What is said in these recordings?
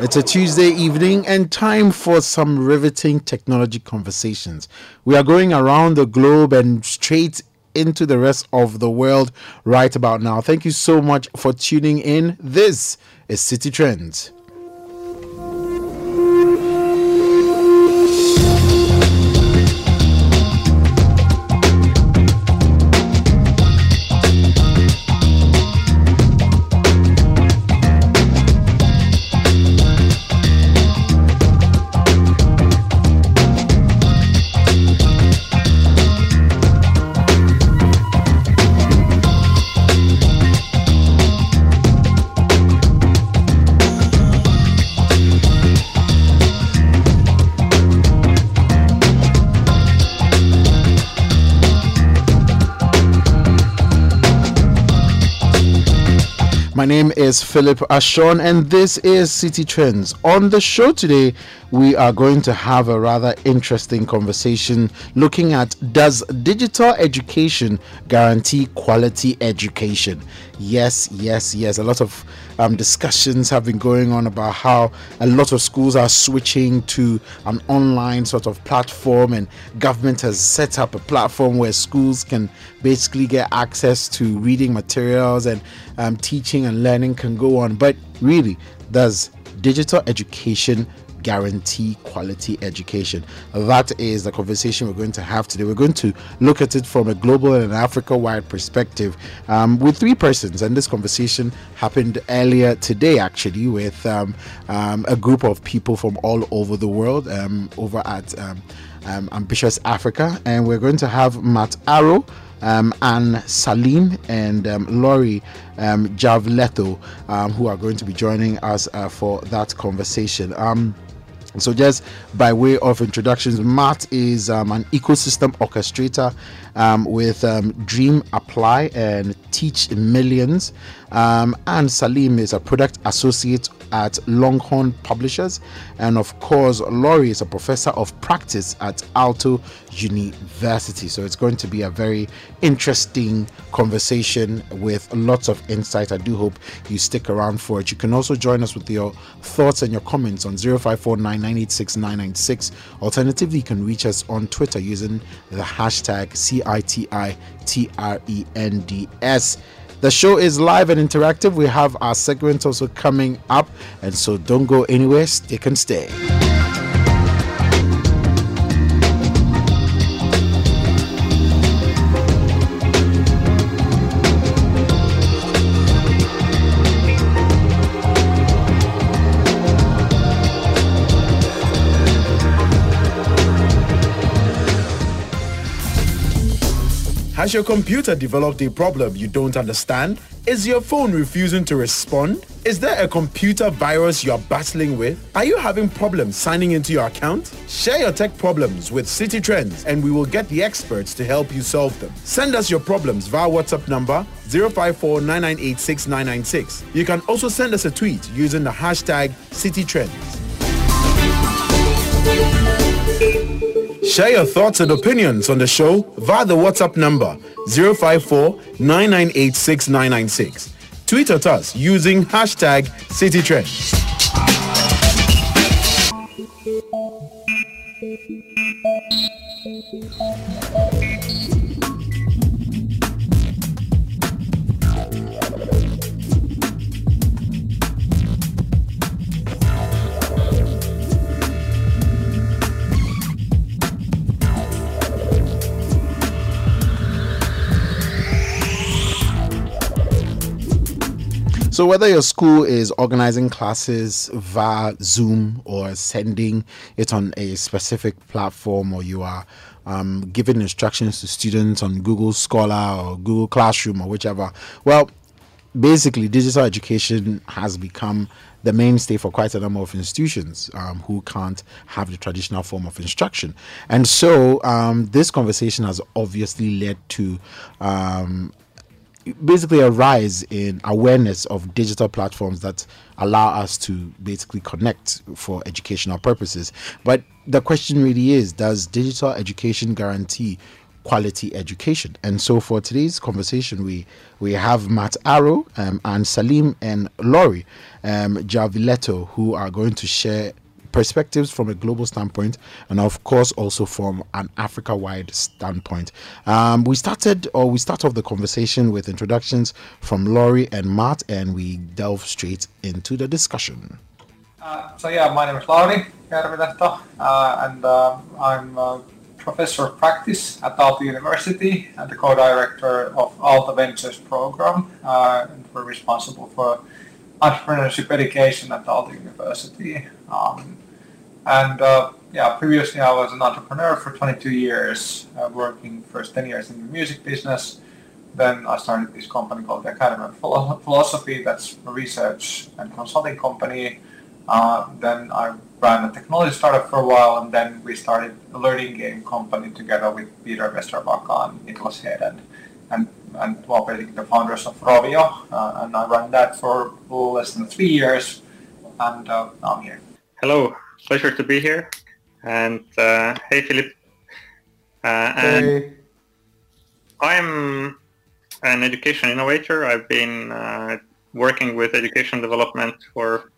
It's a Tuesday evening and time for some riveting technology conversations. We are going around the globe and straight into the rest of the world right about now. Thank you so much for tuning in. This is Citi Trends. Name is Philip Ashon, and this is Citi Trends. On the show today, we are going to have a rather interesting conversation looking at does digital education guarantee quality education? Yes, yes, yes. A lot of um, discussions have been going on about how a lot of schools are switching to an online sort of platform, and government has set up a platform where schools can basically get access to reading materials and um, teaching and learning can go on. But really, does digital education guarantee quality education? That is the conversation we're going to have today. We're going to look at it from a global and Africa wide perspective um, with three persons. And this conversation happened earlier today, actually, with um, um, a group of people from all over the world um, over at um, um, Ambitious Africa. And we're going to have Matt Aro um, and Salim and um, Lauri um, um, who are going to be joining us uh, for that conversation. Um, so, just by way of introductions, Matt is um, an ecosystem orchestrator um, with um, Dream Apply and Teach Millions. Um, and Salim is a product associate at Longhorn Publishers. And of course, Lauri is a professor of practice at Aalto University. So it's going to be a very interesting conversation with lots of insight. I do hope you stick around for it. You can also join us with your thoughts and your comments on 0549986996. Alternatively, you can reach us on Twitter using the hashtag CITITRENDS. The show is live and interactive. We have our segments also coming up, and so don't go anywhere. Stick and stay. Has your computer developed a problem you don't understand? Is your phone refusing to respond? Is there a computer virus you're battling with? Are you having problems signing into your account? Share your tech problems with Citi Trends and we will get the experts to help you solve them. Send us your problems via WhatsApp number 054 You can also send us a tweet using the hashtag Citi Trends. Share your thoughts and opinions on the show via the WhatsApp number 054 Tweet at us using hashtag CitiTrends. So, whether your school is organizing classes via Zoom or sending it on a specific platform, or you are um, giving instructions to students on Google Scholar or Google Classroom or whichever, well, basically, digital education has become the mainstay for quite a number of institutions um, who can't have the traditional form of instruction. And so, um, this conversation has obviously led to um, basically a rise in awareness of digital platforms that allow us to basically connect for educational purposes. But the question really is does digital education guarantee quality education. And so for today's conversation, we we have Matt Aro um, and Salim and Lauri um, Järvilehto who are going to share perspectives from a global standpoint and of course also from an africa wide standpoint um, we started or we start off the conversation with introductions from lauri and matt and we delve straight into the discussion uh, so yeah my name is lauri uh, and uh, i'm a professor of practice at Aalto University and the co-director of Aalto Ventures program. Uh, and we're responsible for entrepreneurship education at Aalto University. Um, and uh, yeah, previously I was an entrepreneur for 22 years, uh, working first 10 years in the music business. Then I started this company called the Academy of Philosophy. That's a research and consulting company. Uh, then I ran a technology startup for a while, and then we started a learning game company together with Peter Vesterbacka and Niklas Heden, and and well, basically the founders of Rovio, uh, and I ran that for less than three years, and uh, now I'm here. Hello, pleasure to be here, and uh, hey Philip, uh, and hey. I'm an education innovator. I've been uh, working with education development for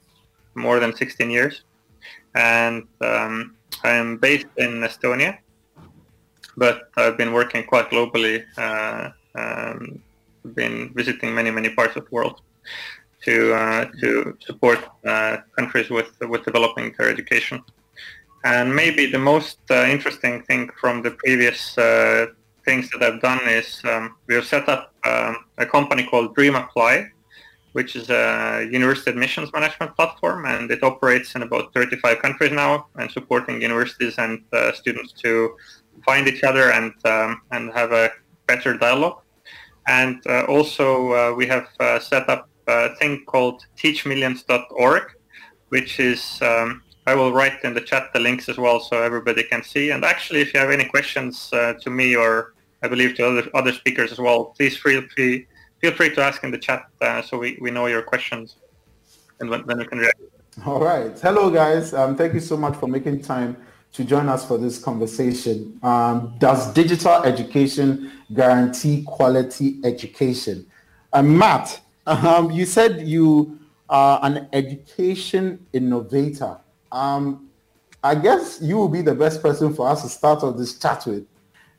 more than 16 years and um, I am based in Estonia, but I've been working quite globally. Um, been visiting many many parts of the world to uh, to support uh, countries with with developing their education. And maybe the most uh, interesting thing from the previous uh, things that I've done is um, we have set up um, a company called Dream Apply, which is a university admissions management platform, and it operates in about 35 countries now, and supporting universities and uh, students to find each other and um, and have a better dialogue. And uh, also, uh, we have uh, set up a thing called TeachMillions.org, which is um, I will write in the chat the links as well, so everybody can see. And actually, if you have any questions to me or I believe to other other speakers as well, please feel free feel free to ask in the chat so we, we know your questions and then we can react. All right. Hello, guys. Um, thank you so much for making time to join us for this conversation. Um, does digital education guarantee quality education? Uh, Matt, um, you said you are an education innovator. Um, I guess you will be the best person for us to start off this chat with.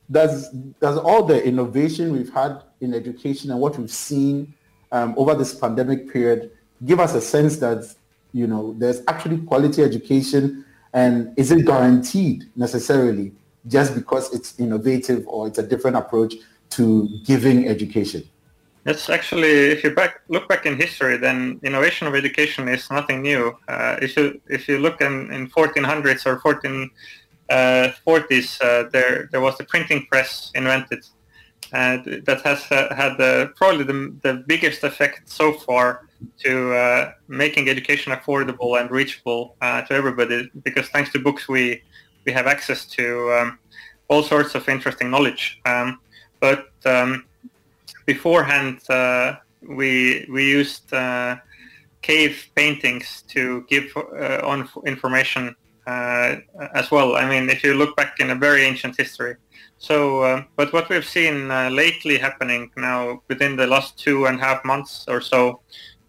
Does does all the innovation we've had in education and what we've seen um, over this pandemic period give us a sense that you know there's actually quality education and is it guaranteed necessarily just because it's innovative or it's a different approach to giving education It's actually, if you back look back in history, then innovation of education is nothing new. Uh, if you if you look in, in 1400s or 1440s, uh, uh, there there was the printing press invented, and that has uh, had probably the, the biggest effect so far to uh, making education affordable and reachable uh, to everybody because thanks to books we we have access to um, all sorts of interesting knowledge. Um, but um, beforehand uh, we we used uh, cave paintings to give uh, on information as well. I mean if you look back in a very ancient history. So, uh, but what we've seen uh, lately happening now within the last two and a half months or so, uh,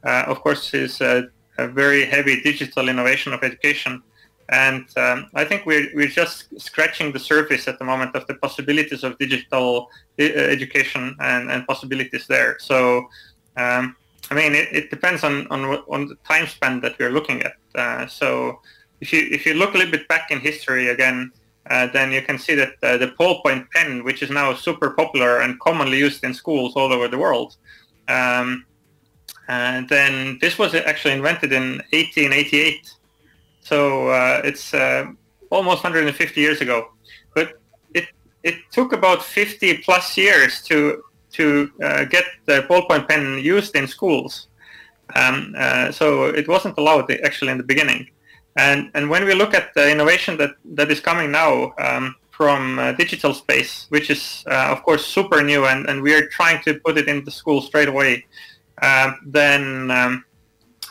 of course, is a, a, very heavy digital innovation of education. And um, I think we're, we're just scratching the surface at the moment of the possibilities of digital uh, education and, and possibilities there. So, um, I mean, it, it, depends on, on, on the time span that we're looking at. Uh, so if you, if you look a little bit back in history again, uh, then you can see that uh, the ballpoint pen, which is now super popular and commonly used in schools all over the world, um, and then this was actually invented in 1888. So uh, it's uh, almost 150 years ago. But it it took about 50 plus years to to uh, get the ballpoint pen used in schools. Um, uh, so it wasn't allowed actually in the beginning. And, and when we look at the innovation that, that is coming now um, from uh, digital space, which is uh, of course super new, and, and we are trying to put it into school straight away, uh, then um,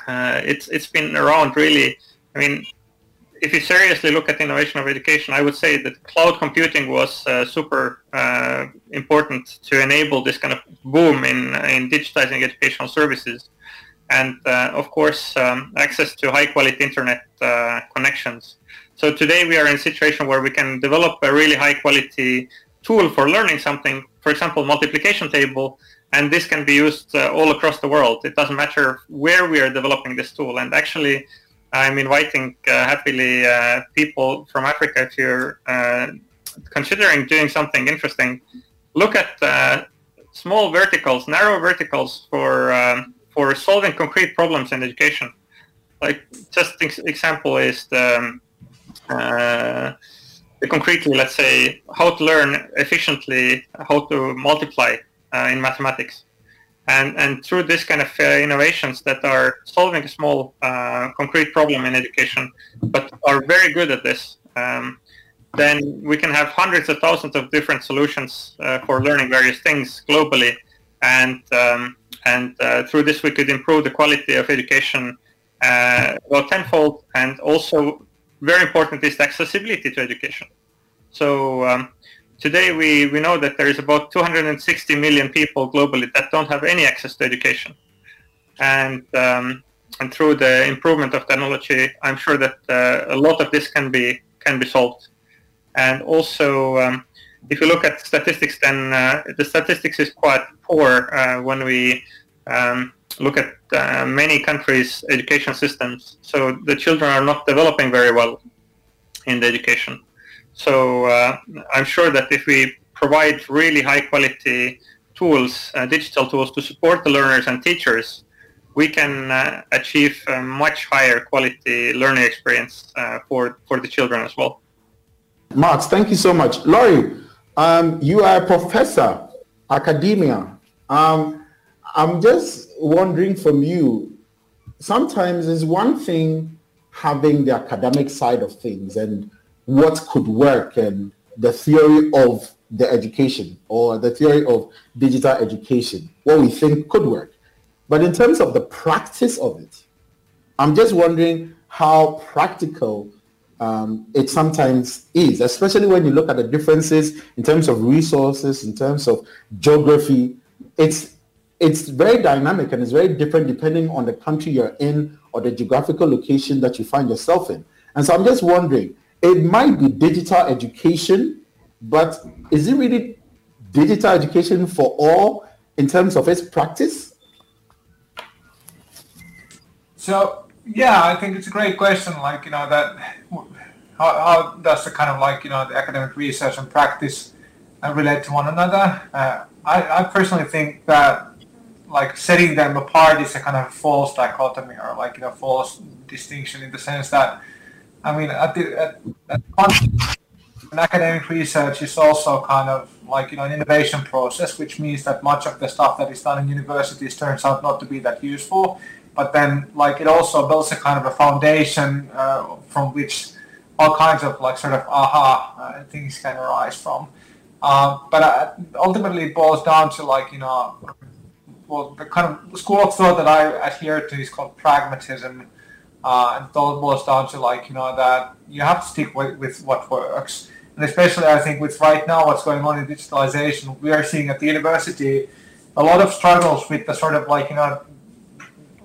uh, it's it's been around really. I mean, if you seriously look at innovation of education, I would say that cloud computing was uh, super uh, important to enable this kind of boom in, in digitizing educational services. And uh, of course, um, access to high quality internet uh, connections. So today we are in a situation where we can develop a really high quality tool for learning something, for example, multiplication table, and this can be used uh, all across the world. It doesn't matter where we are developing this tool. And actually, I'm inviting uh, happily uh, people from Africa if you're uh, considering doing something interesting. Look at uh, small verticals, narrow verticals for um, for solving concrete problems in education. Like just ex- example is the, um, uh, concretely, let's say, how to learn efficiently how to multiply in mathematics. And, and through this kind of uh, innovations that are solving a small uh, concrete problem in education, but are very good at this, um, then we can have hundreds of thousands of different solutions uh, for learning various things globally. And, um, and uh, through this we could improve the quality of education uh, about tenfold. And also very important is the accessibility to education. So um, today we, we know that there is about 260 million people globally that don't have any access to education. And, um, and through the improvement of technology, I'm sure that uh, a lot of this can be, can be solved. And also, um, if you look at statistics, then uh, the statistics is quite poor uh, when we um, look at uh, many countries' education systems. So the children are not developing very well in the education. So uh, I'm sure that if we provide really high quality tools, uh, digital tools to support the learners and teachers, we can uh, achieve a much higher quality learning experience for, for the children as well. Max, thank you so much. Lauri, um, you are a professor, academia. Um, I'm just wondering from you, sometimes it's one thing having the academic side of things and what could work and the theory of the education or the theory of digital education, what we think could work. But in terms of the practice of it, I'm just wondering how practical um, it sometimes is, especially when you look at the differences in terms of resources, in terms of geography. It's it's very dynamic and it's very different depending on the country you're in or the geographical location that you find yourself in. And so I'm just wondering, it might be digital education, but is it really digital education for all in terms of its practice? So yeah, I think it's a great question. Like you know that how, how does the kind of like you know the academic research and practice uh, relate to one another? Uh, I, I personally think that like setting them apart is a kind of false dichotomy or like you know false distinction in the sense that I mean, at the, at, at academic research is also kind of like you know an innovation process, which means that much of the stuff that is done in universities turns out not to be that useful. But then, like it also builds a kind of a foundation uh, from which all kinds of like sort of aha uh, things can arise from. Uh, but uh, ultimately, it boils down to like you know, well, the kind of school of thought that I adhere to is called pragmatism uh, and all boils down to like, you know, that you have to stick with, with what works. And especially I think with right now what's going on in digitalization, we are seeing at the university a lot of struggles with the sort of like, you know,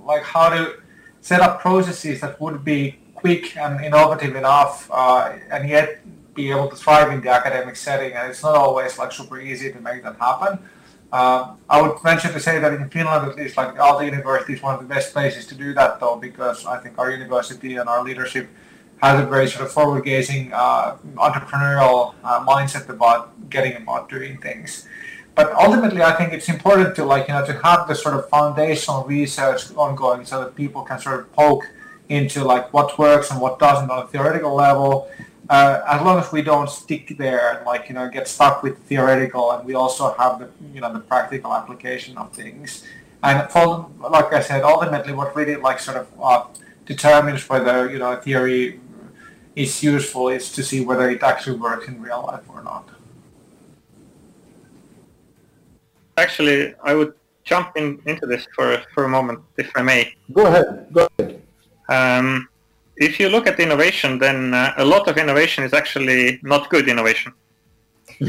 like how to set up processes that would be quick and innovative enough uh, and yet be able to thrive in the academic setting. And it's not always like super easy to make that happen. Uh, I would venture to say that in Finland, at least, like Aalto University is one of the best places to do that, though, because I think our university and our leadership has a very sort of forward-gazing uh, entrepreneurial uh, mindset about getting about doing things. But ultimately, I think it's important to like you know to have the sort of foundational research ongoing, so that people can sort of poke into like what works and what doesn't on a theoretical level, uh, as long as we don't stick there and like you know get stuck with theoretical and we also have the you know the practical application of things and for, like I said ultimately what really like sort of uh, determines whether you know theory is useful is to see whether it actually works in real life or not. Actually, I would jump in into this for for a moment, if I may. Go ahead. Go ahead. Um, if you look at innovation, then uh, a lot of innovation is actually not good innovation.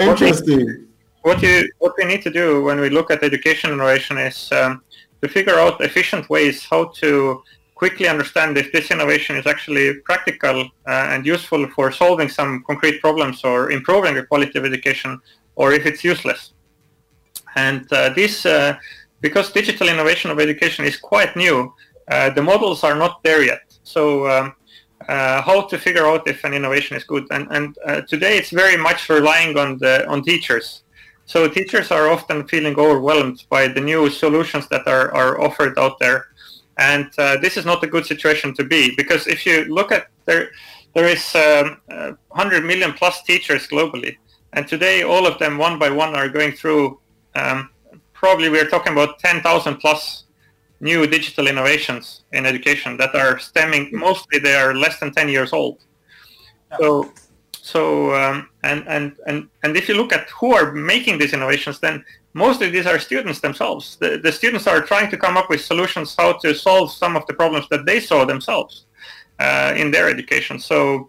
Interesting. What you what we need to do when we look at education innovation is um, to figure out efficient ways how to quickly understand if this innovation is actually practical uh, and useful for solving some concrete problems or improving the quality of education, or if it's useless. And uh, this, uh, because digital innovation of education is quite new, uh, the models are not there yet. So um, uh, how to figure out if an innovation is good. And, and uh, today it's very much relying on the on teachers. So teachers are often feeling overwhelmed by the new solutions that are, are offered out there. And uh, this is not a good situation to be because if you look at there, there is um, uh, 100 million plus teachers globally. And today all of them one by one are going through um, probably we're talking about 10,000 plus new digital innovations in education that are stemming mostly they are less than 10 years old. So so um, and and and and if you look at who are making these innovations then mostly these are students themselves. The, the students are trying to come up with solutions how to solve some of the problems that they saw themselves uh, in their education. So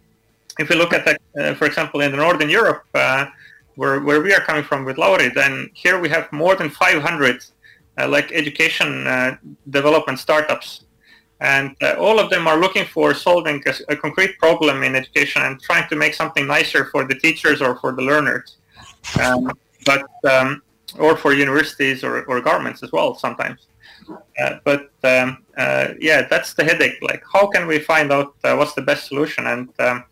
if we look at that uh, for example in the northern europe uh, where, where we are coming from with Lauri, then here we have more than 500 uh, like education uh, development startups. And uh, all of them are looking for solving a, a, concrete problem in education and trying to make something nicer for the teachers or for the learners. Um, but um, or for universities or, or governments as well sometimes. Uh, but um, uh, yeah, that's the headache. Like, how can we find out uh, what's the best solution? And um,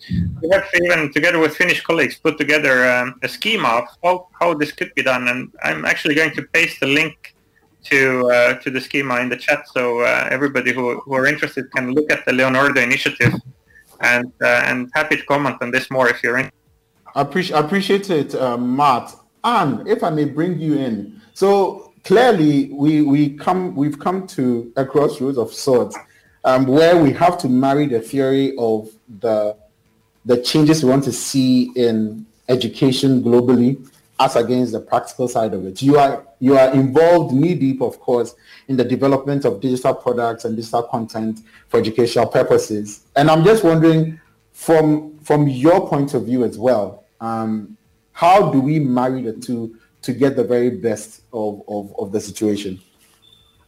we have even, together with Finnish colleagues, put together um, a schema of how, how this could be done. And I'm actually going to paste the link to uh, to the schema in the chat, so uh, everybody who, who are interested can look at the Leonardo initiative. And and happy to comment on this more if you're in. I appreciate appreciate it, Matt. And if I may bring you in, so clearly we, we come, we've come to a crossroads of sorts um, where we have to marry the theory of the, the changes we want to see in education globally as against the practical side of it. You are, you are involved knee deep, of course, in the development of digital products and digital content for educational purposes. And I'm just wondering, from, from your point of view as well, um, how do we marry the two to get the very best of, of, of the situation?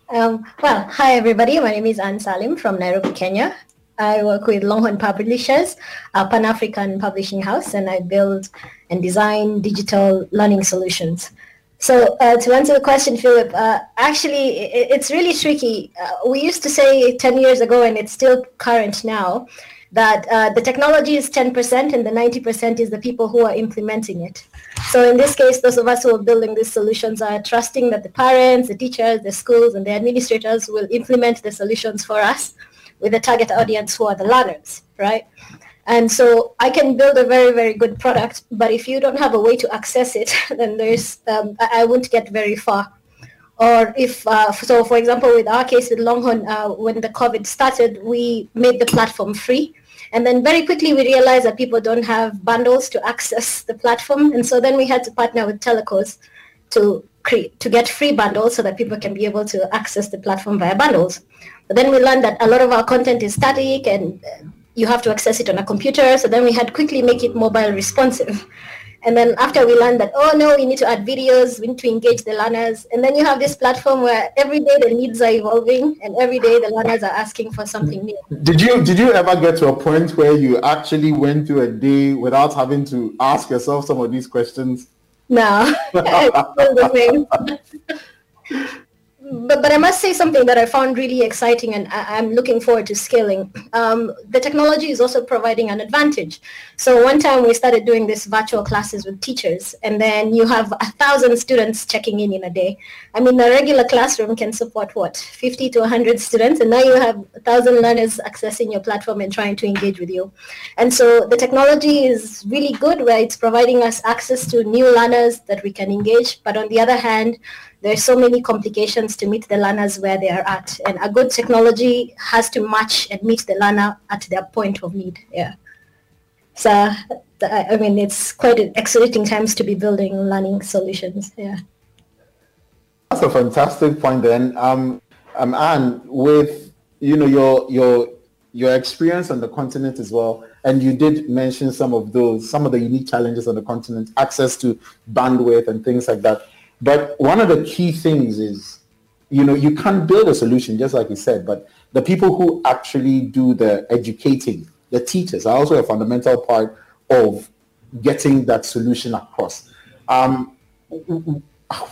Um, well, hi everybody. My name is Anne Salim from Nairobi, Kenya. I work with Longhorn Publishers, a Pan-African publishing house, and I build and design digital learning solutions. So uh, to answer the question, Philip, uh, actually, it, it's really tricky. Uh, we used to say 10 years ago, and it's still current now, that uh, the technology is 10% and the 90% is the people who are implementing it. So in this case, those of us who are building these solutions are trusting that the parents, the teachers, the schools, and the administrators will implement the solutions for us with the target audience who are the learners, right? And so I can build a very, very good product, but if you don't have a way to access it, then there's, um, I won't get very far. Or if, uh, so for example, with our case with Longhorn, uh, when the COVID started, we made the platform free and then very quickly we realized that people don't have bundles to access the platform. And so then we had to partner with telcos to create, to get free bundles so that people can be able to access the platform via bundles. But then we learned that a lot of our content is static and uh, you have to access it on a computer. So then we had quickly make it mobile responsive. And then after we learned that, oh no, we need to add videos, we need to engage the learners. And then you have this platform where every day the needs are evolving and every day the learners are asking for something new. Did you did you ever get to a point where you actually went through a day without having to ask yourself some of these questions? No, still the same. but, but I must say something that I found really exciting and I, am looking forward to scaling. Um, the technology is also providing an advantage. So one time we started doing this virtual classes with teachers and then you have a thousand students checking in in a day. I mean, a regular classroom can support what, 50 to 100 students and now you have a thousand learners accessing your platform and trying to engage with you. And so the technology is really good where it's providing us access to new learners that we can engage. But on the other hand, there's so many complications to meet the learners where they are at. And a good technology has to match and meet the learner at their point of need. Yeah. So, I mean, it's quite exciting times to be building learning solutions. Yeah. That's a fantastic point then. Um, um, and with you know your your your experience on the continent as well, and you did mention some of those, some of the unique challenges on the continent, access to bandwidth and things like that. But one of the key things is, you know, you can't build a solution just like you said, but the people who actually do the educating, the teachers, are also a fundamental part of getting that solution across. Um,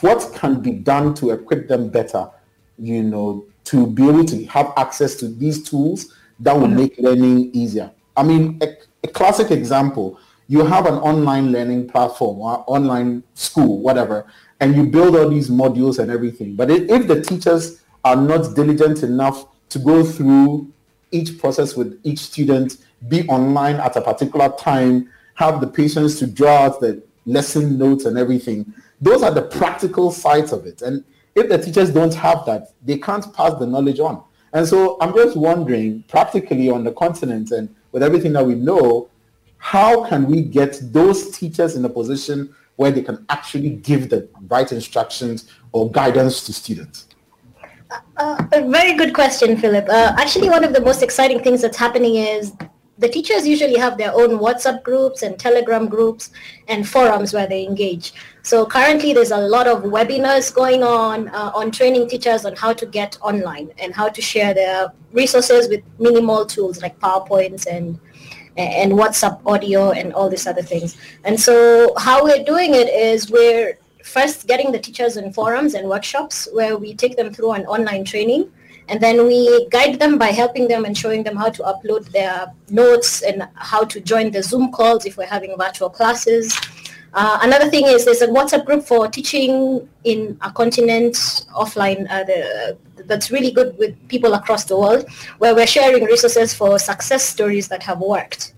what can be done to equip them better, you know, to be able to have access to these tools that will make learning easier? I mean, a, a classic example, you have an online learning platform or online school, whatever, and you build all these modules and everything. But if, the teachers are not diligent enough to go through each process with each student, be online at a particular time, have the patience to draw out the lesson notes and everything. Those are the practical sides of it. And if the teachers don't have that, they can't pass the knowledge on. And so I'm just wondering, practically on the continent and with everything that we know, how can we get those teachers in a position where they can actually give the right instructions or guidance to students? Uh, a very good question, Philip. Uh, actually, one of the most exciting things that's happening is the teachers usually have their own WhatsApp groups and Telegram groups and forums where they engage. So currently there's a lot of webinars going on uh, on training teachers on how to get online and how to share their resources with minimal tools like PowerPoints and and WhatsApp audio and all these other things. And so how we're doing it is we're first getting the teachers in forums and workshops where we take them through an online training and then we guide them by helping them and showing them how to upload their notes and how to join the Zoom calls if we're having virtual classes. Uh, another thing is there's a WhatsApp group for teaching in a continent offline uh, the, that's really good with people across the world where we're sharing resources for success stories that have worked.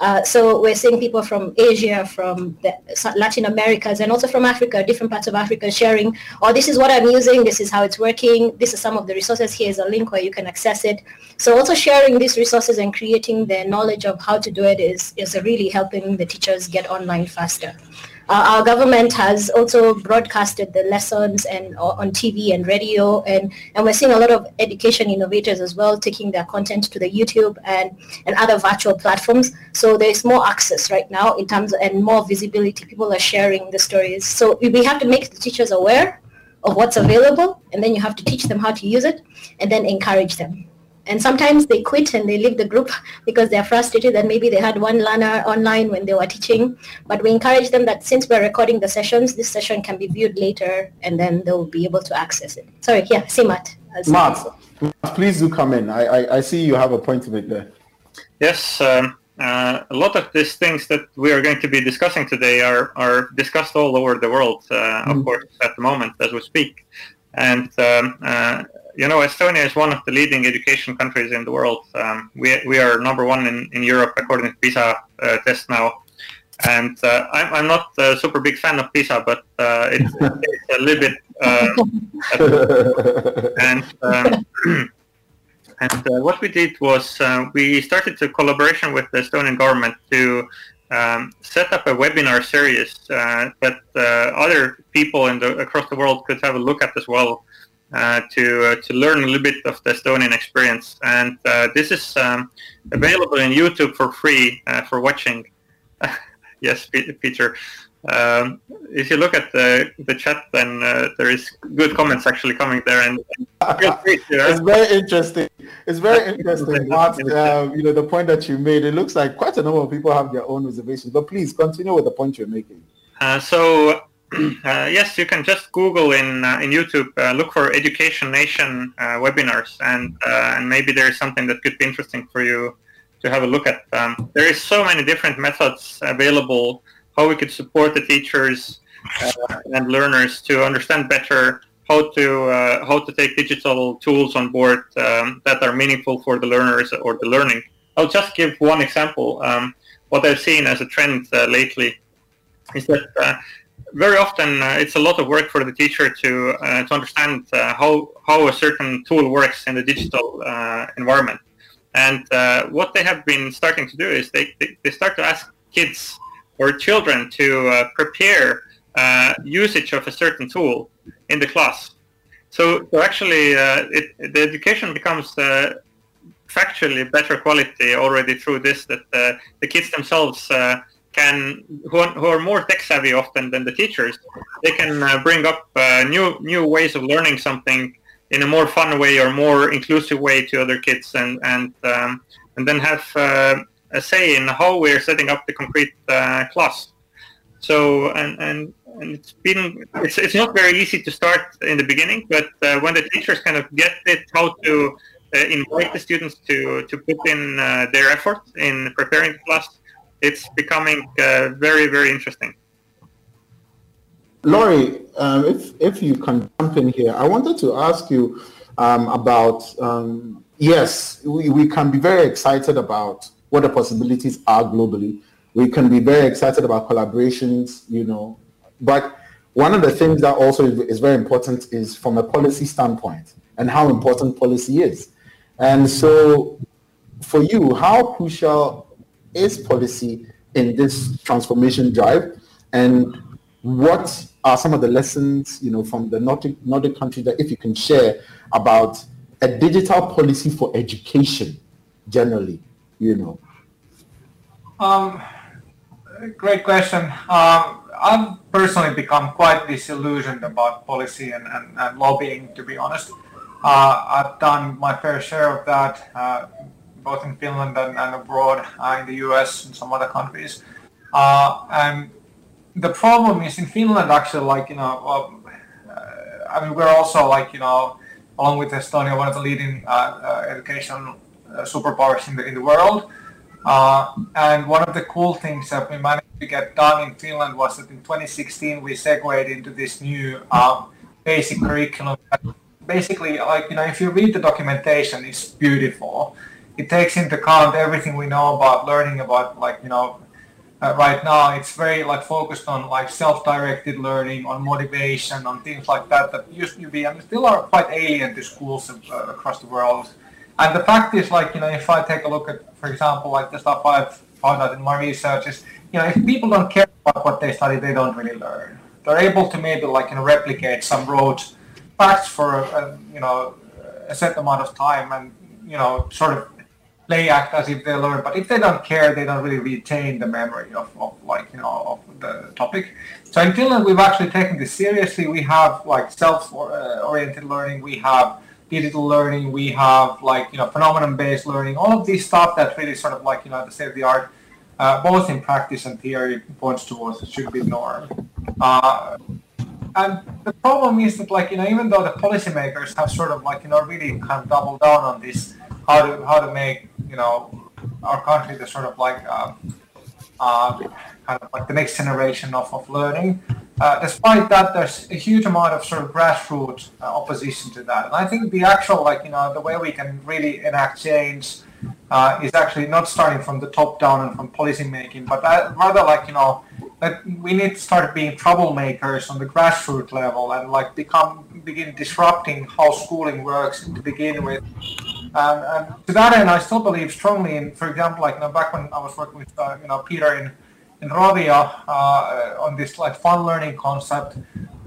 Uh, so we're seeing people from Asia, from Latin Americas, and also from Africa, different parts of Africa sharing, oh, this is what I'm using, this is how it's working, this is some of the resources, here's a link where you can access it. So also sharing these resources and creating the knowledge of how to do it is, is really helping the teachers get online faster. Uh, our government has also broadcasted the lessons and uh, on TV and radio, and, and we're seeing a lot of education innovators as well taking their content to the YouTube and, and other virtual platforms. So there's more access right now in terms of, and more visibility. People are sharing the stories. So we have to make the teachers aware of what's available, and then you have to teach them how to use it, and then encourage them. And sometimes they quit and they leave the group because they're frustrated that maybe they had one learner online when they were teaching. But we encourage them that since we're recording the sessions, this session can be viewed later and then they'll be able to access it. Sorry, yeah, see Matt. Matt, please do come in. I, I, I, see you have a point to make there. Yes, um, uh, a lot of these things that we are going to be discussing today are, are discussed all over the world, uh, mm. of course, at the moment as we speak. And um, uh, you know, Estonia is one of the leading education countries in the world. Um, we, we are number one in, in Europe according to PISA uh, test now. And uh, I'm, I'm not a super big fan of PISA, but uh, it's, it's, a little bit... Uh, and um, and uh, what we did was uh, we started a collaboration with the Estonian government to um, set up a webinar series that other people in the, across the world could have a look at as well to uh, to learn a little bit of the Estonian experience. And uh, this is um, available in YouTube for free uh, for watching. yes, Peter. Um, if you look at the the chat, then uh, there is good comments actually coming there, and, it's very interesting. It's very interesting. What you know, the point that you made. It looks like quite a number of people have their own reservations. But please continue with the point you're making. so uh, yes, you can just Google in uh, in YouTube, uh, look for Education Nation uh, webinars, and uh, and maybe there is something that could be interesting for you to have a look at. Um, there is so many different methods available how we could support the teachers uh, and learners to understand better how to how to take digital tools on board um, that are meaningful for the learners or the learning. I'll just give one example. Um, what I've seen as a trend lately is that very often uh, it's a lot of work for the teacher to uh, to understand uh, how how a certain tool works in the digital uh, environment. And uh, what they have been starting to do is they, they, start to ask kids or children to uh, prepare usage of a certain tool in the class. so, so actually, it, the education becomes factually better quality already through this. That the kids themselves can, who are, who are, more tech savvy often than the teachers, they can uh, bring up uh, new new ways of learning something in a more fun way or more inclusive way to other kids, and and um, and then have a say in how we're setting up the concrete class. So and and and it's been it's it's not very easy to start in the beginning, but uh, when the teachers kind of get it how to uh, invite the students to to put in uh, their effort in preparing the class, it's becoming uh, very very interesting. Lauri, um, if if you can jump in here, I wanted to ask you um, about um, yes, we, we can be very excited about what the possibilities are globally. We can be very excited about collaborations, you know, but one of the things that also is very important is from a policy standpoint and how important policy is. And so for you, how crucial is policy in this transformation drive? And what are some of the lessons, you know, from the Nordic, Nordic countries that if you can share about a digital policy for education generally, you know? Um, great question. Um, I've personally become quite disillusioned about policy and, and, and lobbying, to be honest. Uh, I've done my fair share of that, uh, both in Finland and, and abroad, uh, in the US and some other countries. Uh, and the problem is in Finland, actually, like, you know, uh, I mean, we're also like, you know, along with Estonia, one of the leading education superpowers in the, in the world. Uh, and one of the cool things that we managed to get done in Finland was that in 2016 we segued into this new uh, basic curriculum. Basically, like you know, if you read the documentation, it's beautiful. It takes into account everything we know about learning about like you know. Uh, right now, it's very like focused on like self-directed learning, on motivation, on things like that that used to be and still are quite alien to schools uh, across the world. And the fact is, like, you know, if I take a look at, for example, like the stuff I've found out in my research is, you know, if people don't care about what they study, they don't really learn. They're able to maybe, like, you know, replicate some rote facts for, a, you know, a set amount of time and, you know, sort of play act as if they learn. But if they don't care, they don't really retain the memory of, of like, you know, of the topic. So in Finland, we've actually taken this seriously. We have, like, self-oriented learning. We have digital learning, we have like, you know, phenomenon-based learning, all of these stuff that really sort of like, you know, the state of the art, uh, both in practice and theory points towards it should be norm. Uh, and the problem is that like, you know, even though the policymakers have sort of like, you know, really kind of doubled down on this, how to, how to make, you know, our country the sort of like, uh, uh, kind of like the next generation of, of learning. Uh, despite that, there's a huge amount of sort of grassroots uh, opposition to that. And I think the actual, like, you know, the way we can really enact change uh, is actually not starting from the top down and from policy making, but rather like, you know, that we need to start being troublemakers on the grassroots level and like become begin disrupting how schooling works to begin with. And, and to that end, I still believe strongly in, for example, like you know, back when I was working with uh, you know Peter in in Rovio uh, on this like fun learning concept,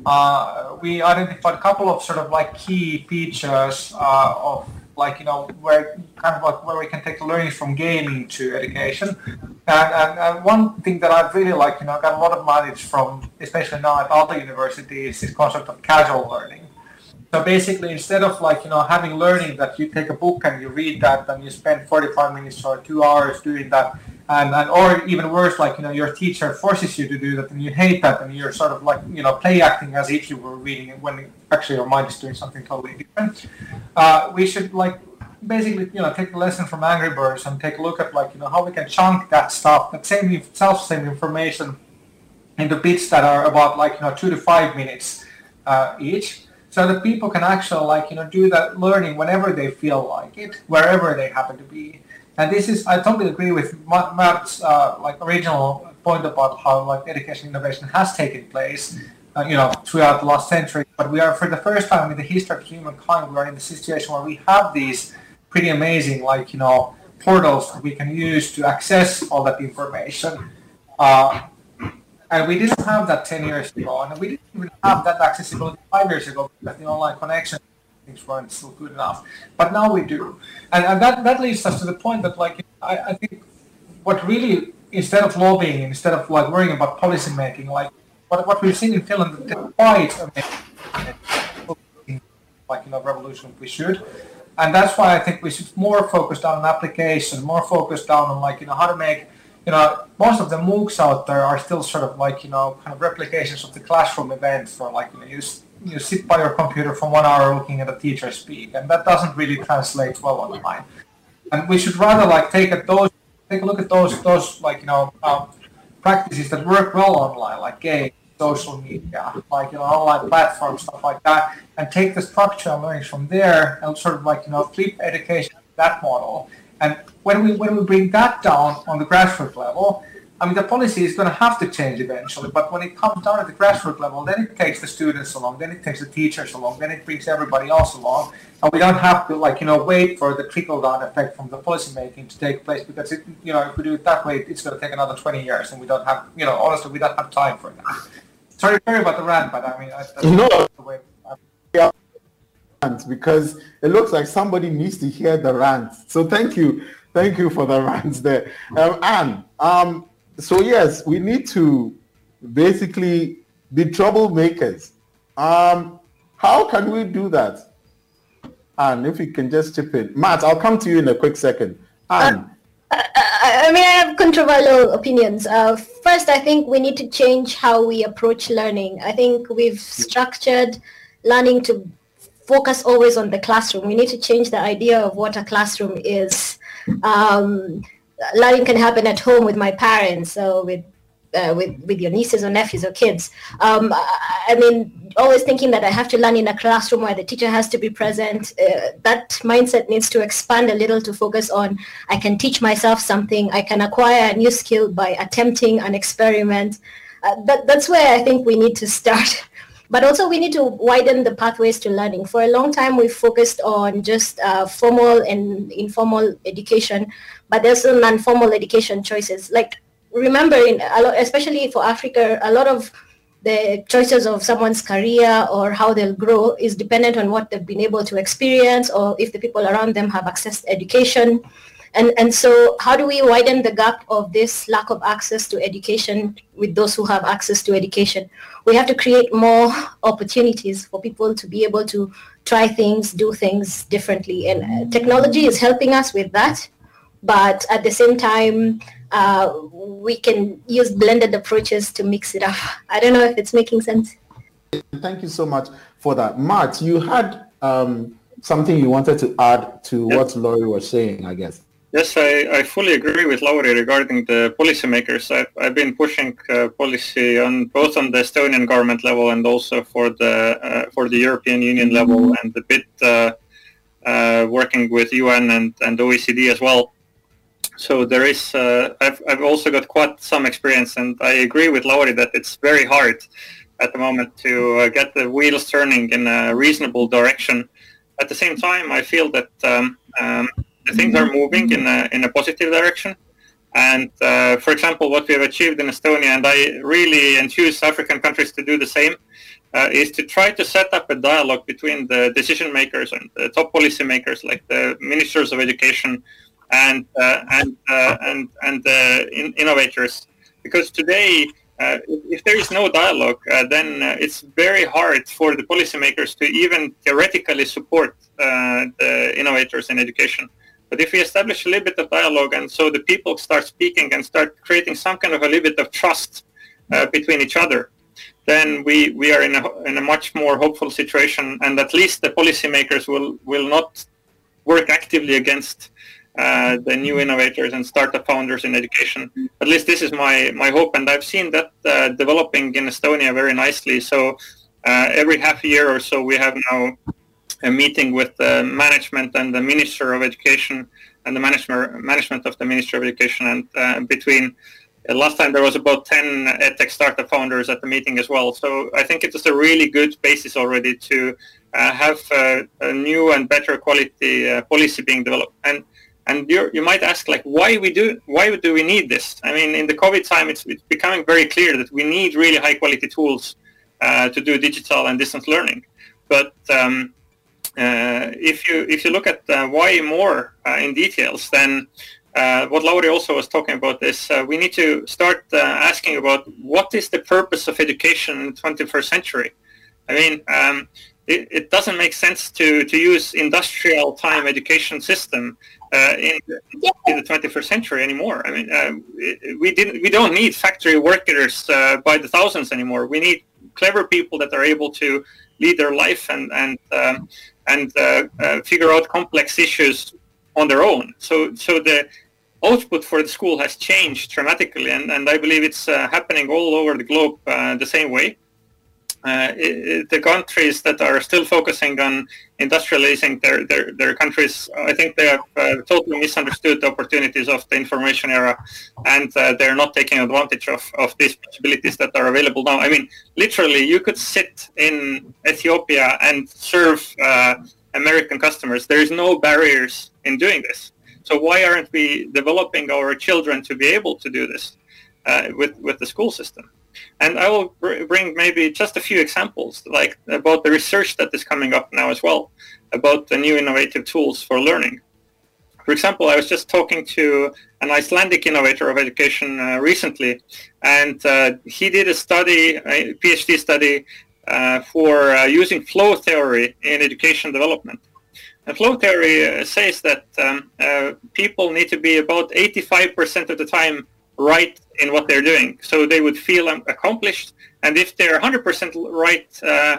uh, we identified a couple of sort of like key features uh, of like you know where kind of like where we can take learning from gaming to education. And, and, and, one thing that I've really like you know I got a lot of mileage from, especially now at other universities, is this concept of casual learning. So basically, instead of like you know having learning that you take a book and you read that and you spend 45 minutes or two hours doing that, and, and or even worse, like you know, your teacher forces you to do that, and you hate that, and you're sort of like you know, play acting as if you were reading it when actually your mind is doing something totally different. Uh, we should like basically you know take a lesson from Angry Birds and take a look at like you know how we can chunk that stuff, that same self same information, into bits that are about like you know two to five minutes uh, each so that people can actually like you know do that learning whenever they feel like it wherever they happen to be and this is, I totally agree with Matt's uh, like original point about how like education innovation has taken place, uh, you know, throughout the last century. But we are, for the first time in the history of humankind, we are in the situation where we have these pretty amazing, like you know, portals that we can use to access all that information. Uh, And we didn't have that 10 years ago, and we didn't even have that accessibility five years ago because the online connection things weren't still good enough. But now we do. And, and that, that leads us to the point that, like, I, I think what really, instead of lobbying, instead of, like, worrying about policy making, like, what, what we've seen in Finland, despite like, you know, revolution, we should. And that's why I think we should more focus on application, more focus down on, like, you know, how to make you know, most of the MOOCs out there are still sort of like, you know, kind of replications of the classroom events for like, you know, you, you sit by your computer for one hour looking at a teacher speak, and that doesn't really translate well online. And we should rather like take at those, take a look at those, those like, you know, um, practices that work well online, like games, social media, like, you know, online platforms, stuff like that, and take the structural learnings from there and sort of like, you know, flip education that model and when we when we bring that down on the grassroots level, I mean the policy is going to have to change eventually. But when it comes down at the grassroots level, then it takes the students along, then it takes the teachers along, then it brings everybody else along, and we don't have to like you know wait for the trickle down effect from the policy making to take place because it, you know if we do it that way, it's going to take another 20 years, and we don't have you know honestly we don't have time for that. Sorry, sorry about the rant, but I mean that's, that's no. the way. Yeah because it looks like somebody needs to hear the rant. So thank you, thank you for the rant there, um, Anne. Um, so yes, we need to basically be troublemakers. Um, how can we do that? Anne, if you can just chip in. Matt, I'll come to you in a quick second. Anne. Uh, I, I mean, I have controversial opinions. Uh, first, I think we need to change how we approach learning. I think we've structured learning to focus always on the classroom. We need to change the idea of what a classroom is. Um, learning can happen at home with my parents, so with uh, with with your nieces or nephews or kids. Um, I mean, always thinking that I have to learn in a classroom where the teacher has to be present. Uh, that mindset needs to expand a little to focus on I can teach myself something. I can acquire a new skill by attempting an experiment. Uh, that, that's where I think we need to start. But also we need to widen the pathways to learning. For a long time, we've focused on just uh, formal and informal education, but there's some non-formal education choices. Like remember, in especially for Africa, a lot of the choices of someone's career or how they'll grow is dependent on what they've been able to experience or if the people around them have access to education. And, and so how do we widen the gap of this lack of access to education with those who have access to education? We have to create more opportunities for people to be able to try things, do things differently. And uh, technology is helping us with that. But at the same time, uh, we can use blended approaches to mix it up. I don't know if it's making sense. Thank you so much for that. Matt, you had um, something you wanted to add to yep. what Lauri was saying, I guess. Yes, I, I fully agree with Lauri regarding the policymakers. I've, I've been pushing uh, policy on both on the Estonian government level and also for the uh, for the European Union level and a bit uh, uh working with UN and, and OECD as well. So there is, uh, I've, I've also got quite some experience and I agree with Lauri that it's very hard at the moment to uh, get the wheels turning in a reasonable direction. At the same time, I feel that um, um, things are moving in a, in a positive direction. And uh, for example, what we have achieved in Estonia, and I really enthuse African countries to do the same, uh, is to try to set up a dialogue between the decision makers and the top policy makers, like the ministers of education and uh, and uh, and and in- innovators. Because today, uh, if there is no dialogue, uh, then it's very hard for the policymakers to even theoretically support the innovators in education. But if we establish a little bit of dialogue and so the people start speaking and start creating some kind of a little bit of trust uh, between each other, then we, we are in a, in a much more hopeful situation and at least the policymakers will, will not work actively against uh, the new innovators and startup founders in education. At least this is my, my hope and I've seen that uh, developing in Estonia very nicely. So uh, every half year or so we have now a meeting with the management and the Minister of Education and the management management of the Ministry of Education. And uh, between uh, last time there was about 10 edtech startup founders at the meeting as well. So I think it is a really good basis already to uh, have a new and better quality uh, policy being developed. And And you you might ask like why we do why do we need this? I mean, in the COVID time, it's, it's becoming very clear that we need really high quality tools uh, to do digital and distance learning. But um, if you if you look at uh, why more uh, in details, then uh, what Lauri also was talking about is uh, we need to start uh, asking about what is the purpose of education in the 21st century. I mean, um, it, it, doesn't make sense to, to use industrial time education system uh, in, yeah. in the 21st century anymore. I mean, uh, we didn't we don't need factory workers uh, by the thousands anymore. We need clever people that are able to lead their life and and um, and figure out complex issues on their own. So so the output for the school has changed dramatically, and, and I believe it's uh, happening all over the globe uh, the same way. Uh, it, the countries that are still focusing on industrializing their, their, their countries, I think they have uh, totally misunderstood the opportunities of the information era and uh, they're not taking advantage of, of these possibilities that are available now. I mean, literally, you could sit in Ethiopia and serve uh, American customers. There is no barriers in doing this. So why aren't we developing our children to be able to do this uh, with with the school system? And I will br- bring maybe just a few examples, like about the research that is coming up now as well, about the new innovative tools for learning. For example, I was just talking to an Icelandic innovator of education uh, recently, and uh, he did a study, a PhD study, uh, for uh, using flow theory in education development. And flow theory uh, says that um, uh, people need to be about 85% of the time right in what they're doing. So they would feel accomplished. And if they're 100% right uh,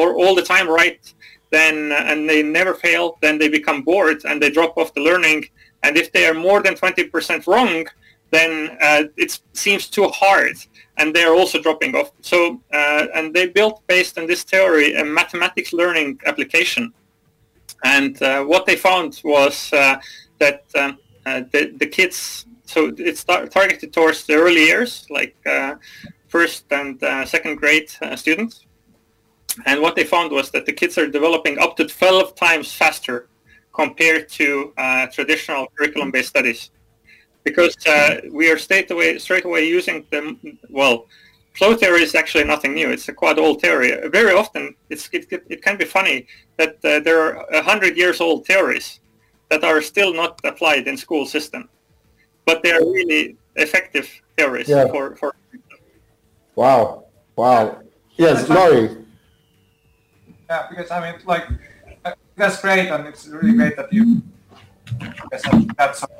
or all the time right, then uh, and they never fail, then they become bored and they drop off the learning. And if they are more than 20% wrong, then uh, it seems too hard and they're also dropping off. So, uh, and they built based on this theory a mathematics learning application and uh, what they found was uh, that um, uh, the, the kids, so it's tar- targeted towards the early years, like first and second grade students. And what they found was that the kids are developing up to 12 times faster compared to uh, traditional curriculum-based studies. Because uh, we are straight away, straight away using them, well, flow theory is actually nothing new. It's a quite old theory. Very often, it, it can be funny that uh, there are 100 years old theories that are still not applied in school system. But they are really effective theories yeah. for, for... Wow. Wow. Yes, Lauri. Yeah, because I mean, like, that's great, and it's really great that you Yes, have had some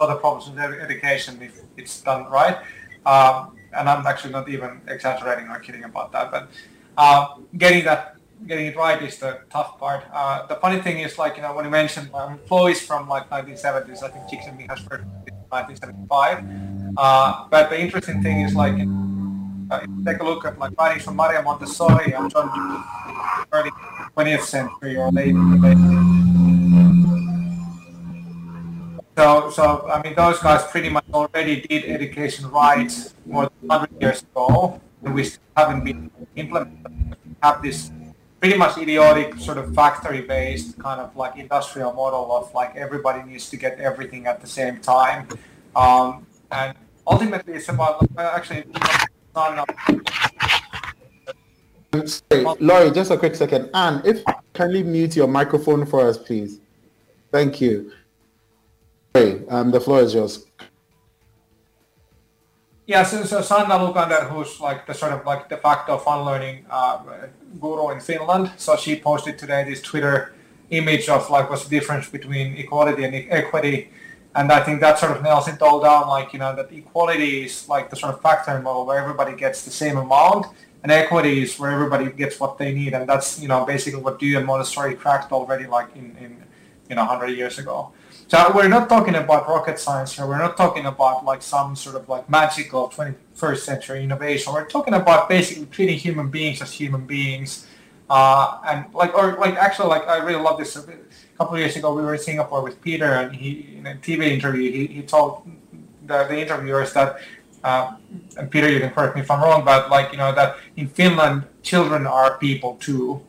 other problems with education if it's done right. Um, and I'm actually not even exaggerating or kidding about that. But uh, getting that, getting it right is the tough part. Uh, the funny thing is, like you know, when you mentioned um, Flow is from like 1970s, I think Csikszentmihalyi has first 1975. Uh, but the interesting thing is, like, uh, take a look at like writings from Maria Montessori and John early 20th century or late, late so, so I mean, those guys pretty much already did education right more than 100 years ago, and we still haven't been implemented. Have this pretty much idiotic sort of factory-based kind of like industrial model of like everybody needs to get everything at the same time, um, and ultimately it's about actually not Sorry, Lauri, just a quick second. Anne, if kindly mute your microphone for us, please. Thank you. Hey, um, the floor is yours. Yeah, so, so Sanna Lukander, who's like the sort of like de facto fun learning uh, guru in Finland, so she posted today this Twitter image of like what's the difference between equality and equity, and I think that sort of nails it all down. Like you know that equality is like the sort of factory model where everybody gets the same amount, and equity is where everybody gets what they need, and that's you know basically what Dewey and Montessori cracked already like in in you know 100 years ago. So we're not talking about rocket science here. We're not talking about like some sort of like magical 21st century innovation. We're talking about basically treating human beings as human beings. Uh, and like, or like actually, like I really love this. A couple of years ago, we were in Singapore with Peter, and he in a TV interview, he, he told the, the interviewers that, uh, and Peter, you can correct me if I'm wrong, but like you know that in Finland, children are people too,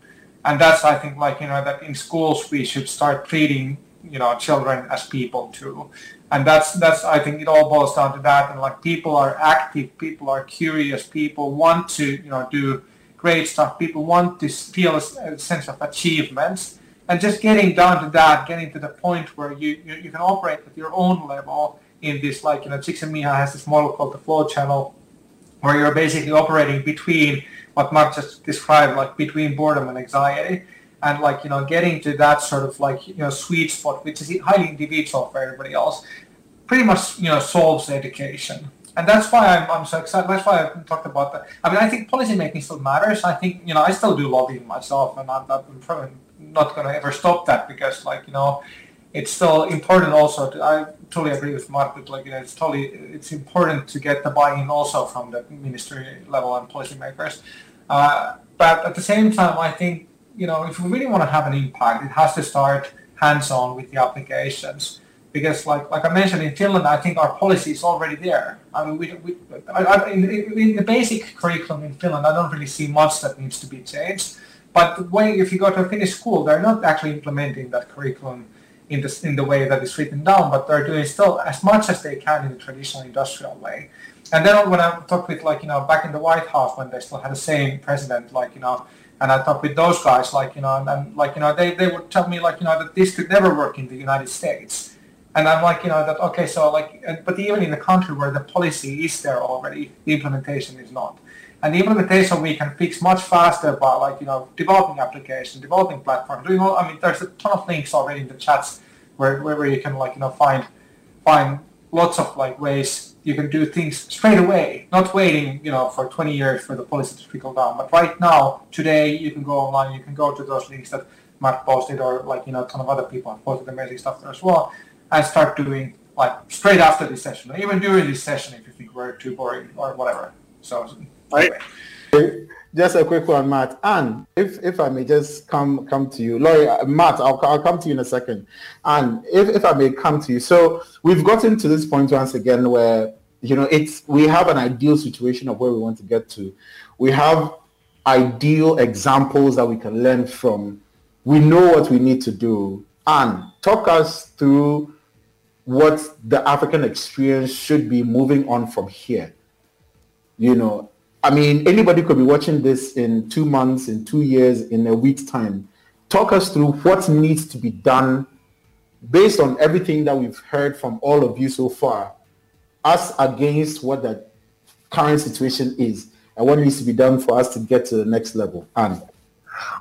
and that's I think like you know that in schools we should start treating you know children as people too. And that's that's i think it all boils down to that. And like people are active people are curious people want to you know do great stuff people want to feel a, sense of achievements. And just getting down to that getting to the point where you you, you can operate at your own level in this like you know Csikszentmihalyi has this model called the flow channel where you're basically operating between what Mark just described like between boredom and anxiety and like you know getting to that sort of like you know sweet spot which is highly individual for everybody else pretty much you know solves education. And that's why I'm, I'm so excited that's why I've talked about that. I mean i think policy making still matters. I think you know i still do lobbying myself and i'm, I'm probably not going to ever stop that because like you know it's still important also to, i totally agree with mark that like you know it's totally it's important to get the buy-in also from the ministry level and policymakers. Uh, but at the same time i think you know, if we really want to have an impact, it has to start hands-on with the applications. Because, like like I mentioned in Finland, I think our policy is already there. I mean, we, we I, I, in, in, the basic curriculum in Finland, I don't really see much that needs to be changed. But when if you go to a Finnish school, they're not actually implementing that curriculum in the in the way that is written down, but they're doing still as much as they can in the traditional industrial way. And then when I talked with like you know back in the White House when they still had the same president, like you know and I talked with those guys, like you know, and, and, like you know, they, they would tell me like you know that this could never work in the United States, and I'm like you know that okay, so like, but even in the country where the policy is there already, the implementation is not, and the implementation we can fix much faster by like you know developing application, developing platform, doing all. I mean, there's a ton of links already in the chats where where you can like you know find find lots of like ways you can do things straight away, not waiting, you know, for 20 years for the policy to trickle down. But right now, today, you can go online, you can go to those links that Mark posted or like, you know, a ton of other people have posted amazing stuff there as well and start doing like straight after this session, or even during this session if you think we're too boring or whatever. So anyway. Just a quick one, Matt. And if, if I may just come come to you, Lauri, uh, Matt, I'll, I'll come to you in a second. And if, if I may come to you, so we've gotten to this point once again where you know it's we have an ideal situation of where we want to get to. We have ideal examples that we can learn from. We know what we need to do. And talk us through what the African experience should be moving on from here. You know, I mean, anybody could be watching this in two months, in two years, in a week's time. Talk us through what needs to be done based on everything that we've heard from all of you so far, us against what the current situation is and what needs to be done for us to get to the next level. And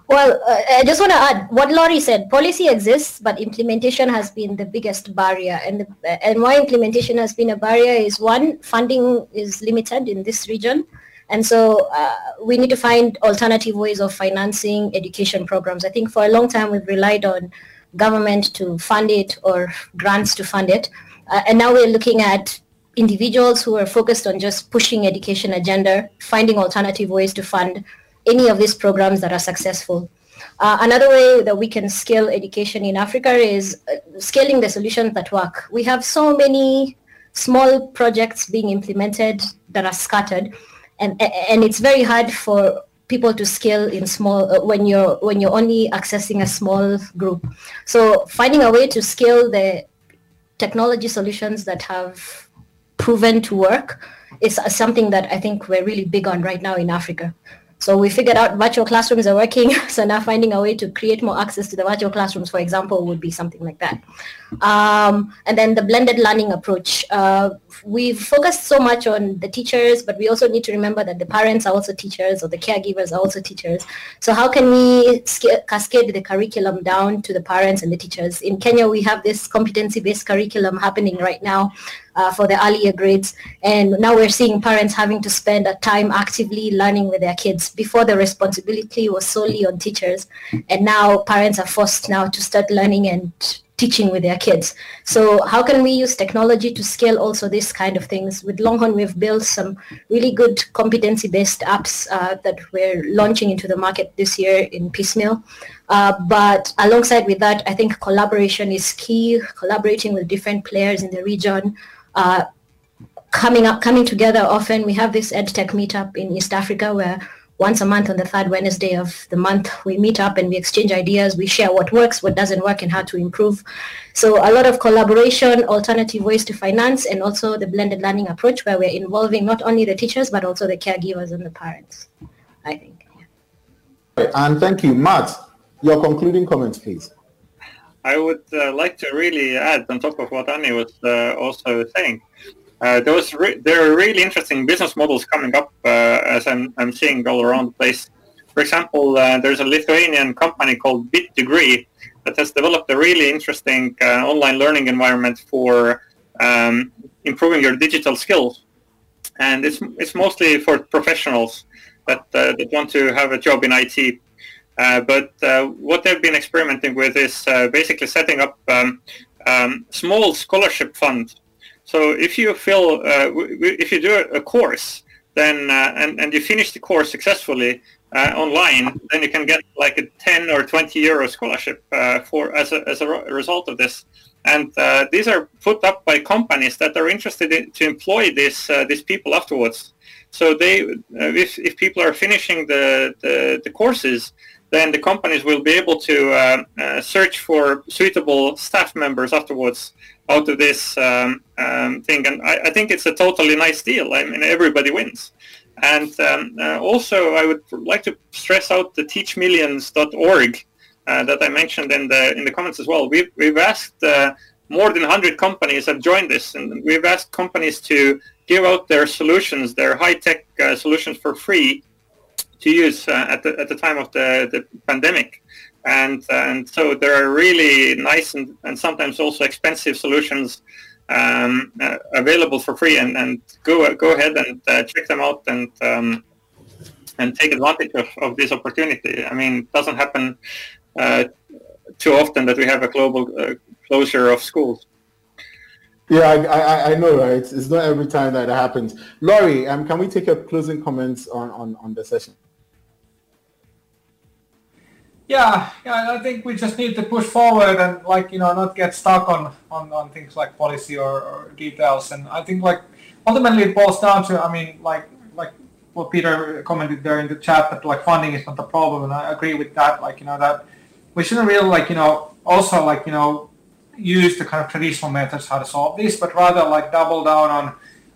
well, uh, I just want to add what Lauri said. Policy exists, but implementation has been the biggest barrier. And the, and why implementation has been a barrier is one, funding is limited in this region. And so uh, we need to find alternative ways of financing education programs. I think for a long time we've relied on government to fund it or grants to fund it. Uh, and now we're looking at individuals who are focused on just pushing education agenda, finding alternative ways to fund any of these programs that are successful. Uh, another way that we can scale education in Africa is uh, scaling the solutions that work. We have so many small projects being implemented that are scattered and and it's very hard for people to scale in small uh, when you're when you're only accessing a small group so finding a way to scale the technology solutions that have proven to work is something that i think we're really big on right now in africa so we figured out virtual classrooms are working. So now finding a way to create more access to the virtual classrooms, for example, would be something like that. Um, and then the blended learning approach. Uh, we've focused so much on the teachers, but we also need to remember that the parents are also teachers or the caregivers are also teachers. So how can we cascade the curriculum down to the parents and the teachers? In Kenya, we have this competency-based curriculum happening right now uh, for the earlier grades. And now we're seeing parents having to spend a time actively learning with their kids. Before the responsibility was solely on teachers. And now parents are forced now to start learning and teaching with their kids. So how can we use technology to scale also this kind of things? With Longhorn, we've built some really good competency-based apps uh, that we're launching into the market this year in piecemeal. Uh, but alongside with that, I think collaboration is key, collaborating with different players in the region, uh, coming up, coming together often. We have this EdTech meetup in East Africa where once a month on the third Wednesday of the month, we meet up and we exchange ideas. We share what works, what doesn't work, and how to improve. So a lot of collaboration, alternative ways to finance, and also the blended learning approach where we're involving not only the teachers, but also the caregivers and the parents, I think. Yeah. And thank you. Matt, your concluding comments, please. I would uh, like to really add on top of what Annie was uh, also saying. Uh, those re- there are really interesting business models coming up uh, as I'm, I'm seeing all around the place. For example, uh, there's a Lithuanian company called BitDegree that has developed a really interesting uh, online learning environment for um, improving your digital skills, and it's it's mostly for professionals that uh, that want to have a job in IT. Uh, but what they've been experimenting with is basically setting up um, um, small scholarship fund so if you fill, uh, if you do a course, then uh, and and you finish the course successfully uh, online, then you can get like a 10 or 20 euro scholarship uh, for as a as a result of this. And uh, these are put up by companies that are interested in, to employ these uh, these people afterwards. So they, if if people are finishing the, the, the courses, then the companies will be able to uh, uh, search for suitable staff members afterwards out of this um, um, thing. And I, I, think it's a totally nice deal. I mean, everybody wins. And um, uh, also, I would like to stress out the teachmillions.org uh, that I mentioned in the in the comments as well. We've we've asked uh, more than 100 companies have joined this, and we've asked companies to give out their solutions, their high tech uh, solutions for free to use uh, at the at the time of the the pandemic and and so there are really nice and, and sometimes also expensive solutions um, uh, available for free and, and go go ahead and uh, check them out and um, and take advantage of, of this opportunity. I mean, it doesn't happen uh, too often that we have a global uh, closure of schools. Yeah, I, I, I, know, right? It's not every time that it happens. Lauri, um, can we take your closing comments on, on, on the session? Yeah, yeah, I think we just need to push forward and like you know not get stuck on on, on things like policy or, or details. And I think like ultimately it boils down to I mean like like what Peter commented there in the chat that like funding is not the problem, and I agree with that. Like you know that we shouldn't really like you know also like you know use the kind of traditional methods how to solve this, but rather like double down on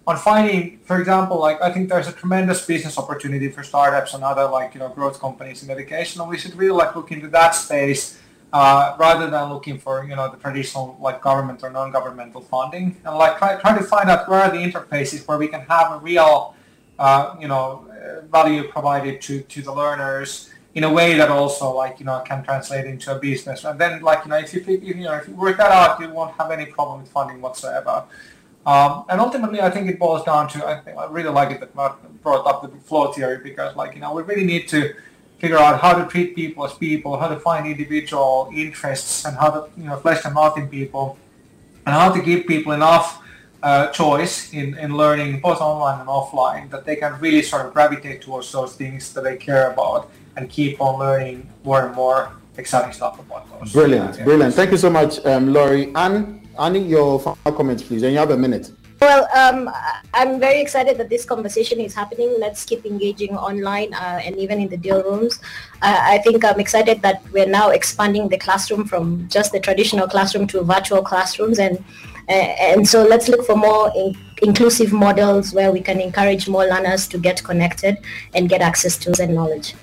on finding, for example, like I think there's a tremendous business opportunity for startups and other like you know growth companies in education, and we should really like look into that space uh, rather than looking for you know the traditional like government or non-governmental funding, and like try try to find out where are the interfaces where we can have a real uh, you know value provided to to the learners in a way that also like you know can translate into a business, and then like you know if you you know if you work that out, you won't have any problem with funding whatsoever. Um, and ultimately, I think it boils down to I, think, I really like it that Matt brought up the flow theory because, like you know, we really need to figure out how to treat people as people, how to find individual interests, and how to you know flesh them out in people, and how to give people enough uh, choice in, in learning both online and offline that they can really sort of gravitate towards those things that they care about and keep on learning more and more exciting stuff about those. Brilliant, brilliant. Thank you so much, um, Lauri. And Annie, your final comments, please, and you have a minute. Well, um, I'm very excited that this conversation is happening. Let's keep engaging online uh, and even in the deal rooms. Uh, I think I'm excited that we're now expanding the classroom from just the traditional classroom to virtual classrooms, and uh, and so let's look for more in- inclusive models where we can encourage more learners to get connected and get access to and knowledge.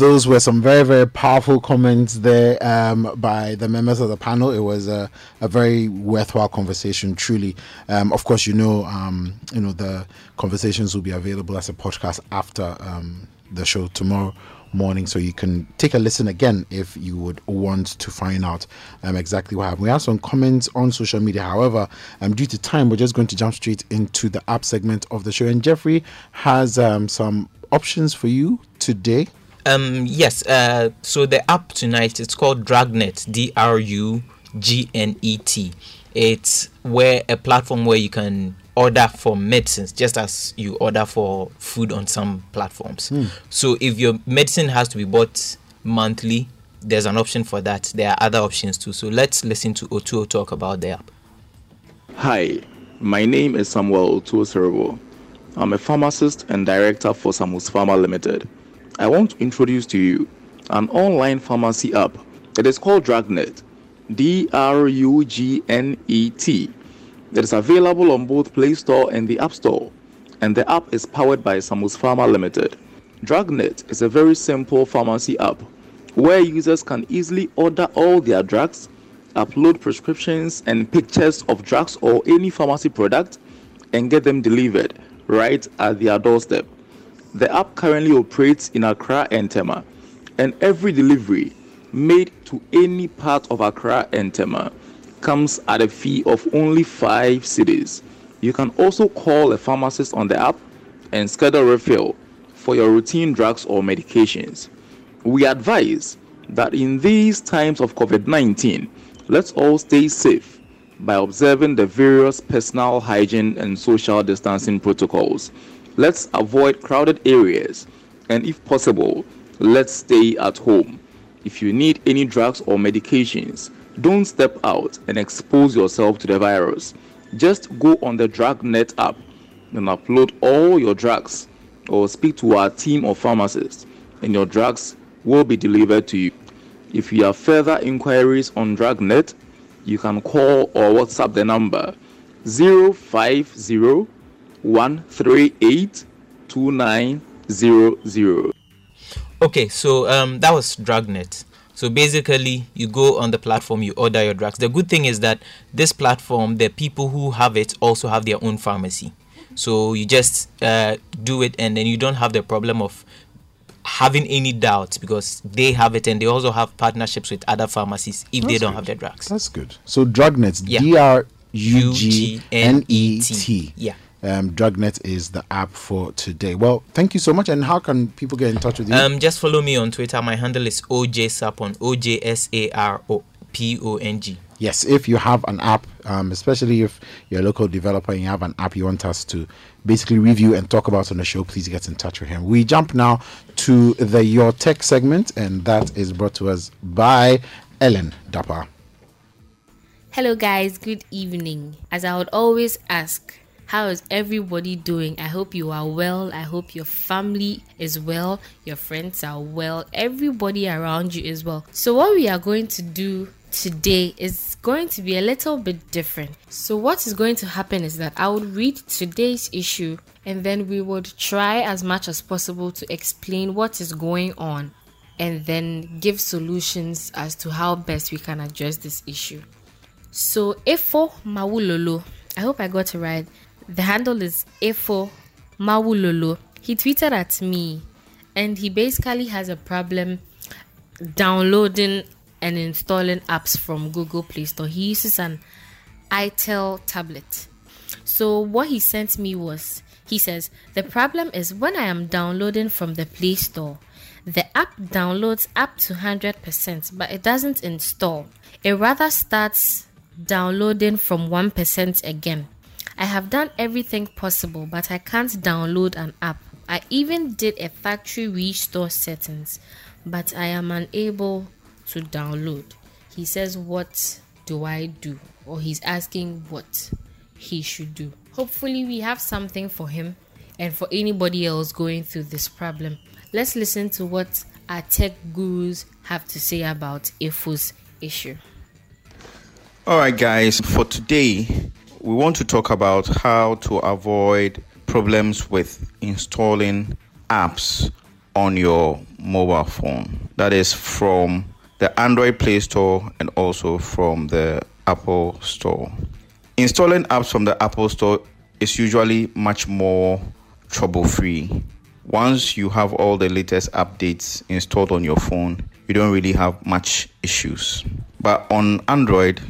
Those were some very very powerful comments there um, by the members of the panel. It was a, a very worthwhile conversation, truly. Um, of course, you know, um, you know the conversations will be available as a podcast after um, the show tomorrow morning, so you can take a listen again if you would want to find out um, exactly what happened. We have some comments on social media, however, um, due to time, we're just going to jump straight into the app segment of the show. And Jeffrey has um, some options for you today. Um, yes. Uh, so the app tonight it's called Drugnet. D R U G N E T. It's where a platform where you can order for medicines just as you order for food on some platforms. Hmm. So if your medicine has to be bought monthly, there's an option for that. There are other options too. So let's listen to Otuo talk about the app. Hi, my name is Samuel Otuo I'm a pharmacist and director for Samus Pharma Limited. I want to introduce to you an online pharmacy app. It is called Drugnet. D R U G N E T. It is available on both Play Store and the App Store. And the app is powered by Samus Pharma Limited. Drugnet is a very simple pharmacy app where users can easily order all their drugs, upload prescriptions and pictures of drugs or any pharmacy product, and get them delivered right at their doorstep. The app currently operates in Accra and Tema, and every delivery made to any part of Accra and Tema comes at a fee of only 5 cedis. You can also call a pharmacist on the app and schedule refill for your routine drugs or medications. We advise that in these times of COVID 19, let's all stay safe by observing the various personal hygiene and social distancing protocols. Let's avoid crowded areas and, if possible, let's stay at home. If you need any drugs or medications, don't step out and expose yourself to the virus. Just go on the DrugNet app and upload all your drugs or speak to our team of pharmacists, and your drugs will be delivered to you. If you have further inquiries on DrugNet, you can call or WhatsApp the number 050 138 2900. Okay, so um, that was Drugnet. So basically, you go on the platform, you order your drugs. The good thing is that this platform, the people who have it also have their own pharmacy. So you just uh, do it, and then you don't have the problem of having any doubts because they have it, and they also have partnerships with other pharmacies if they don't good. have their drugs. That's good. So Drugnet, Yeah. D R U G N E T. Yeah. Um, Drugnet is the app for today. Well, thank you so much. And how can people get in touch with you? Um, just follow me on Twitter. My handle is OJ O J S A R O P O N G. yes, if you have an app, um, especially if you're a local developer and you have an app you want us to basically review and talk about on the show, please get in touch with him. We jump now to the Your Tech segment, and that is brought to us by Ellen Dapper. Hello, guys. Good evening. As I would always ask, how is everybody doing? I hope you are well. I hope your family is well. Your friends are well. Everybody around you is well. So, what we are going to do today is going to be a little bit different. So, what is going to happen is that I would read today's issue and then we would try as much as possible to explain what is going on and then give solutions as to how best we can address this issue. So Efo Mawulolo, I hope I got it right. The handle is Efo Mawulolo. He tweeted at me and he basically has a problem downloading and installing apps from Google Play Store. He uses an itel tablet. So what he sent me was he says the problem is when I am downloading from the Play Store, the app downloads up to 100%, but it doesn't install. It rather starts downloading from 1% again. I have done everything possible, but I can't download an app. I even did a factory restore settings, but I am unable to download. He says, What do I do? Or he's asking what he should do. Hopefully, we have something for him and for anybody else going through this problem. Let's listen to what our tech gurus have to say about Efo's issue. All right, guys, for today, we want to talk about how to avoid problems with installing apps on your mobile phone. That is from the Android Play Store and also from the Apple Store. Installing apps from the Apple Store is usually much more trouble free. Once you have all the latest updates installed on your phone, you don't really have much issues. But on Android,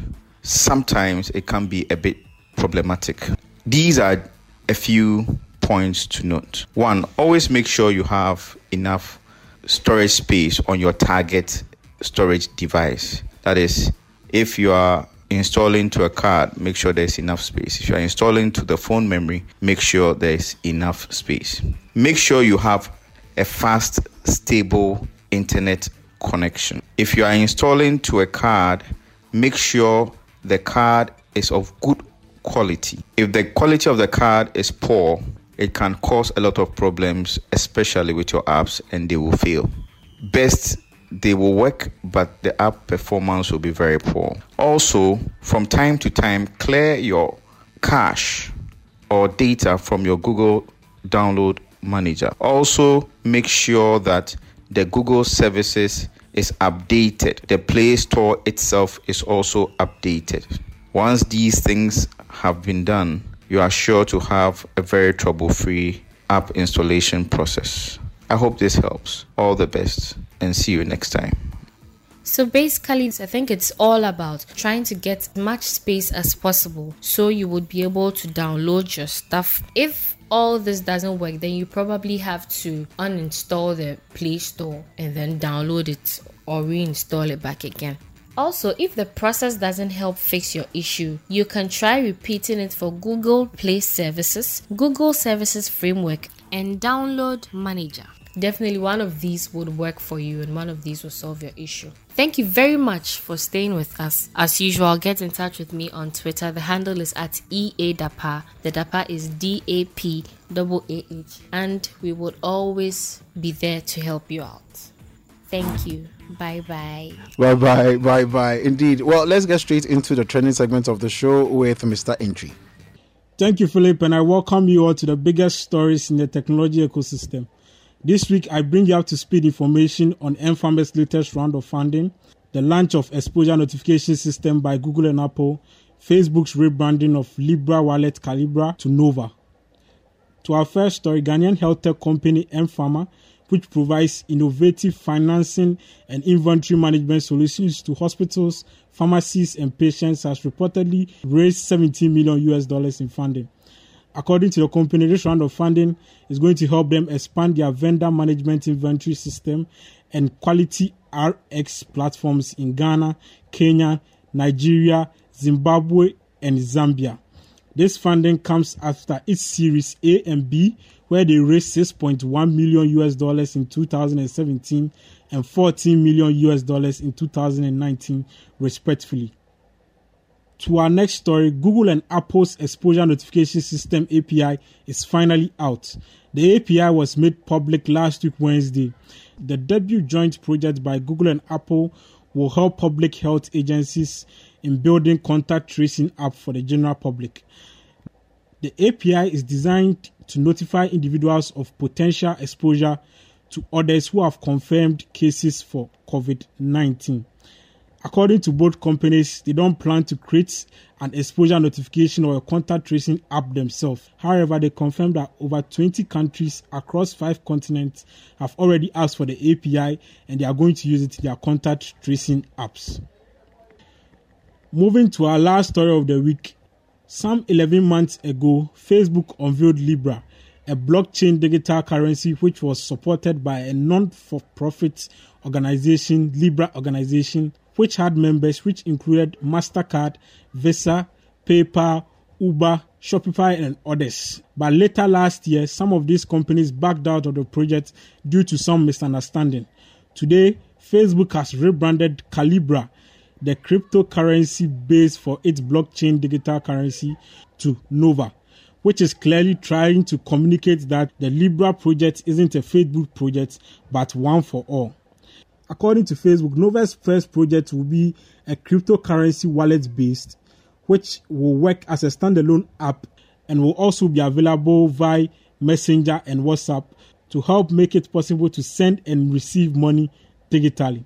sometimes it can be a bit problematic. These are a few points to note. One, always make sure you have enough storage space on your target storage device. That is, if you are installing to a card, make sure there's enough space. If you are installing to the phone memory, make sure there's enough space. Make sure you have a fast, stable internet connection. If you are installing to a card, make sure the card is of good quality. If the quality of the card is poor, it can cause a lot of problems, especially with your apps, and they will fail. Best they will work, but the app performance will be very poor. Also, from time to time, clear your cache or data from your Google Download Manager. Also, make sure that the Google services is updated. The Play Store itself is also updated. Once these things have been done, you are sure to have a very trouble free app installation process. I hope this helps. All the best and see you next time. So basically, I think it's all about trying to get as much space as possible so you would be able to download your stuff. If all this doesn't work, then you probably have to uninstall the Play Store and then download it or reinstall it back again. Also, if the process doesn't help fix your issue, you can try repeating it for Google Play Services, Google Services Framework, and Download Manager. Definitely one of these would work for you and one of these will solve your issue. Thank you very much for staying with us. As usual, get in touch with me on Twitter. The handle is at EADAPA. The DAPA is D A P A H. And we would always be there to help you out. Thank you. Bye bye. Bye bye. Bye bye. Indeed. Well, let's get straight into the trending segment of the show with Mr. Entry. Thank you, Philip, and I welcome you all to the biggest stories in the technology ecosystem. This week, I bring you up to speed information on mPharma's latest round of funding, the launch of exposure notification system by Google and Apple, Facebook's rebranding of Libra wallet Calibra to Nova. To our first story, Ghanaian health tech company mPharma, which provides innovative financing and inventory management solutions to hospitals, pharmacies, and patients, has reportedly raised 17 million US dollars in funding. According to the company, this round of funding is going to help them expand their vendor management inventory system and quality RX platforms in Ghana, Kenya, Nigeria, Zimbabwe, and Zambia. This funding comes after its Series A and B, where they raised 6.1 million US dollars in 2017 and 14 million US dollars in 2019, respectively. To our next story, Google and Apple's exposure notification system API is finally out. The API was made public last week, Wednesday. The debut joint project by Google and Apple will help public health agencies in building contact tracing app for the general public. The API is designed to notify individuals of potential exposure to others who have confirmed cases for COVID 19. According to both companies, they don't plan to create an exposure notification or a contact tracing app themselves. However, they confirmed that over 20 countries across five continents have already asked for the API and they are going to use it in their contact tracing apps. Moving to our last story of the week, some 11 months ago, Facebook unveiled Libra, a blockchain digital currency which was supported by a non for profit organization, Libra Organization, which had members which included MasterCard, Visa, PayPal, Uber, Shopify, and others. But later last year, some of these companies backed out of the project due to some misunderstanding. Today, Facebook has rebranded Calibra, the cryptocurrency base for its blockchain digital currency, to Nova, which is clearly trying to communicate that the Libra project isn't a Facebook project but one for all. According to Facebook, Nova's first project will be a cryptocurrency wallet based, which will work as a standalone app and will also be available via Messenger and WhatsApp to help make it possible to send and receive money digitally.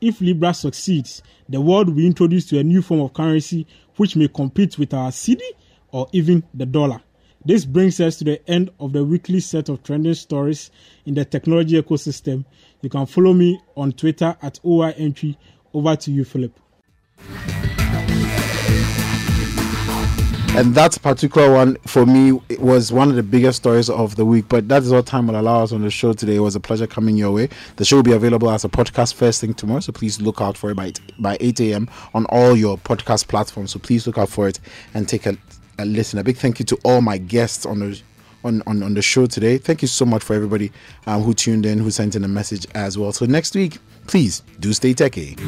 If Libra succeeds, the world will be introduced to a new form of currency which may compete with our cedi or even the dollar. This brings us to the end of the weekly set of trending stories in the technology ecosystem. You can follow me on Twitter at OI Entry. Over to you, Philip. And that particular one for me was one of the biggest stories of the week. But that is what time will allow us on the show today. It was a pleasure coming your way. The show will be available as a podcast first thing tomorrow, so please look out for it by by 8 a.m. on all your podcast platforms. So please look out for it and take a, a listen. A big thank you to all my guests on the on, on, on the show today. Thank you so much for everybody um, who tuned in, who sent in a message as well. So next week, please do stay techie.